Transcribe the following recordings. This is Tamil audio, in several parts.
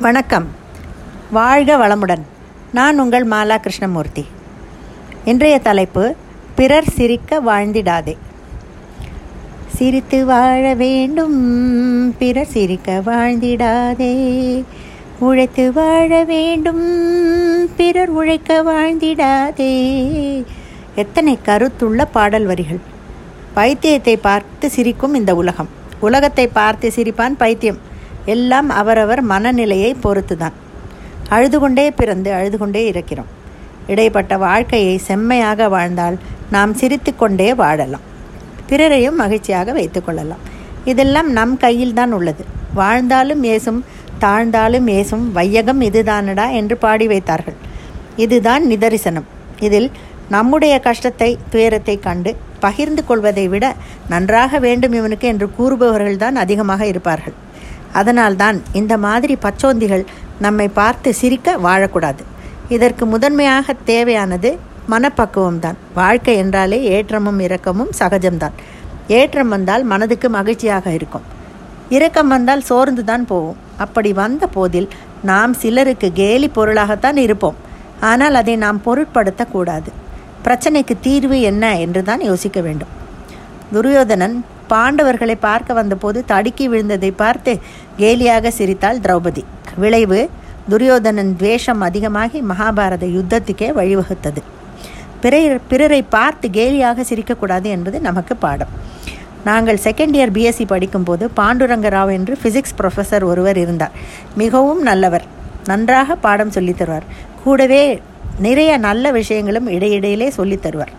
வணக்கம். வாழ்க வளமுடன். நான் உங்கள் மாலா கிருஷ்ணமூர்த்தி. இன்றைய தலைப்பு பிறர் சிரிக்க வாழ்ந்திடாதே. சிரித்து வாழ வேண்டும் பிறர் சிரிக்க வாழ்ந்திடாதே. உழைத்து வாழ வேண்டும் பிறர் உழைக்க வாழ்ந்திடாதே. எத்தனை கருத்துள்ள பாடல் வரிகள். பைத்தியத்தை பார்த்து சிரிக்கும் இந்த உலகம். உலகத்தை பார்த்து சிரிப்பான் பைத்தியம். எல்லாம் அவரவர் மனநிலையை பொறுத்துதான். அழுது கொண்டே பிறந்து அழுது கொண்டே இருக்கிறோம். இடைப்பட்ட வாழ்க்கையை செம்மையாக வாழ்ந்தால் நாம் சிரித்து கொண்டே வாழலாம். பிறரையும் மகிழ்ச்சியாக வைத்துக்கொள்ளலாம் இதெல்லாம் நம் கையில் தான் உள்ளது. வாழ்ந்தாலும் ஏசும் தாழ்ந்தாலும் ஏசும் வையகம் இதுதானடா என்று பாடி வைத்தார்கள். இதுதான் நிதரிசனம். இதில் நம்முடைய கஷ்டத்தை துயரத்தை கண்டு பகிர்ந்து கொள்வதை விட நன்றாக வேண்டும் இவனுக்கு என்று கூறுபவர்கள்தான் அதிகமாக இருப்பார்கள். அதனால்தான் இந்த மாதிரி பச்சோந்திகள் நம்மை பார்த்து சிரிக்க வாழக்கூடாது. இதற்கு முதன்மையாக தேவையானது மனப்பக்குவம்தான். வாழ்க்கை என்றாலே ஏற்றமும் இரக்கமும் சகஜம்தான். ஏற்றம் வந்தால் மனதுக்கு மகிழ்ச்சியாக இருக்கும். இரக்கம் வந்தால் சோர்ந்து தான் போவோம். அப்படி வந்த போதில் நாம் சிலருக்கு கேலி பொருளாகத்தான் இருப்போம். ஆனால் அதை நாம் பொருட்படுத்தக்கூடாது. பிரச்சனைக்கு தீர்வு என்ன என்று தான் யோசிக்க வேண்டும். துரியோதனன் பாண்டவர்களை பார்க்க வந்தபோது தடுக்கி விழுந்ததை பார்த்து கேலியாக சிரித்தாள் திரௌபதி. விளைவு துரியோதனன் துவேஷம் அதிகமாகி மகாபாரத யுத்தத்துக்கே வழிவகுத்தது. பிறர் பிறரை பார்த்து கேலியாக சிரிக்கக்கூடாது என்பது நமக்கு பாடம். நாங்கள் செகண்ட் இயர் பிஎஸ்சி படிக்கும்போது பாண்டுரங்க ராவ் என்று ஃபிசிக்ஸ் ப்ரொஃபஸர் ஒருவர் இருந்தார். மிகவும் நல்லவர். நன்றாக பாடம் சொல்லித் தருவார். கூடவே நிறைய நல்ல விஷயங்களும் இடையிடையிலே சொல்லித் தருவார்.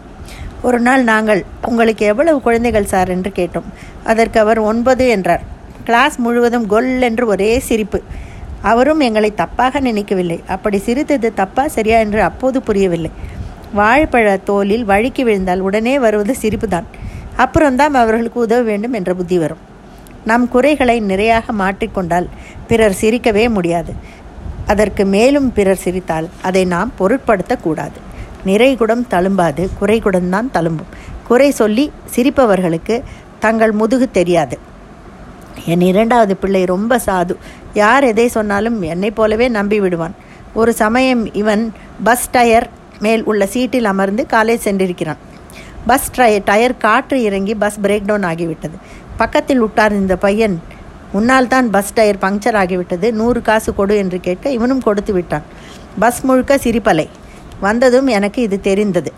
ஒரு நாள் நாங்கள் உங்களுக்கு எவ்வளவு குழந்தைகள் சார்? என்று கேட்டோம். அதற்கு அவர் ஒன்பது என்றார். கிளாஸ் முழுவதும் கொல் என்று ஒரே சிரிப்பு. அவரும் எங்களை தப்பாக நினைக்கவில்லை. அப்படி சிரித்தது தப்பா சரியா என்று அப்போது புரியவில்லை. வாழைப்பழ தோலில் வழுக்கி விழுந்தால் உடனே வருவது சிரிப்பு தான் அப்புறம்தான் அவர்களுக்கு உதவ வேண்டும் என்ற புத்தி வரும். நம் குறைகளை நிறையாக மாற்றிக்கொண்டால் பிறர் சிரிக்கவே முடியாது. அதற்கு மேலும் பிறர் சிரித்தால் அதை நாம் பொருட்படுத்தக்கூடாது. நிறைகுடம் தழும்பாது குறைகுடம்தான் தழும்பும். குறை சொல்லி சிரிப்பவர்களுக்கு தங்கள் முதுகு தெரியாது. என் இரண்டாவது பிள்ளை ரொம்ப சாது. யார் எதை சொன்னாலும் என்னை போலவே நம்பி விடுவான். ஒரு சமயம் இவன் பஸ் டயர் மேல் உள்ள சீட்டில் அமர்ந்து காலேஜ் சென்றிருக்கிறான். பஸ் டய டயர் காற்று இறங்கி பஸ் பிரேக் டவுன் ஆகிவிட்டது. பக்கத்தில் உட்கார்ந்த பையன் முன்னால் தான் பஸ் டயர் பங்க்சர் ஆகிவிட்டது. நூறு காசு கொடு என்று கேட்க இவனும் கொடுத்து விட்டான். பஸ் முழுக்க சிரிப்பலை. வந்ததும் எனக்கு இது தெரிந்தது.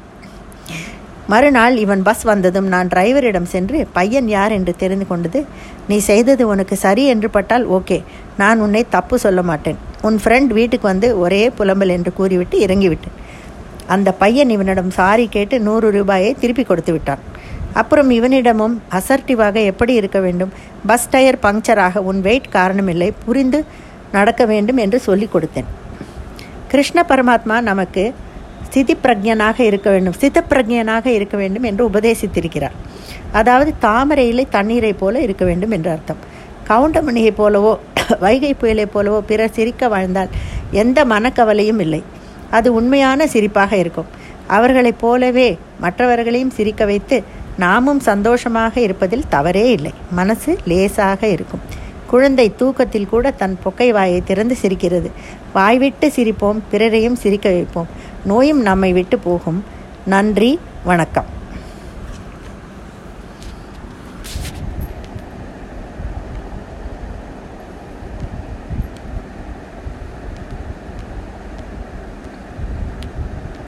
மறுநாள் இவன் பஸ் வந்ததும் நான் டிரைவரிடம் சென்று பையன் யார் என்று தெரிந்து கொண்டது நீ செய்தது உனக்கு சரி என்று பட்டால் ஓகே நான் உன்னை தப்பு சொல்ல மாட்டேன். உன் ஃப்ரெண்ட் வீட்டுக்கு வந்து ஒரே புலம்பல் என்று கூறிவிட்டு இறங்கிவிட்டேன் அந்த பையன் இவனிடம் சாரி கேட்டு நூறு ரூபாயை திருப்பி கொடுத்து விட்டான். அப்புறம் இவனிடமும் அசர்டிவாக எப்படி இருக்க வேண்டும்? பஸ் டயர் பங்க்சராக உன் வெயிட் காரணமில்லை புரிந்து நடக்க வேண்டும் என்று சொல்லிக் கொடுத்தேன். கிருஷ்ண பரமாத்மா நமக்கு ஸ்திதி பிரஜனாக இருக்க வேண்டும். சித்த பிரஜனாக இருக்க வேண்டும் என்று உபதேசித்திருக்கிறார். அதாவது தாமரையிலே தண்ணீரை போல இருக்க வேண்டும் என்று அர்த்தம். கவுண்டமணியை போலவோ வைகை புயலை போலவோ பிறர் சிரிக்க வாழ்ந்தால் எந்த மனக்கவலையும் இல்லை. அது உண்மையான சிரிப்பாக இருக்கும். அவர்களைப் போலவே மற்றவர்களையும் சிரிக்க வைத்து நாமும் சந்தோஷமாக இருப்பதில் தவறே இல்லை. மனசு லேசாக இருக்கும். குழந்தை தூக்கத்தில் கூட தன் பொக்கை வாயை திறந்து சிரிக்கிறது. வாய்விட்டு சிரிப்போம் பிறரையும் சிரிக்க வைப்போம். நோயும் நம்மை விட்டு போகும். நன்றி வணக்கம்.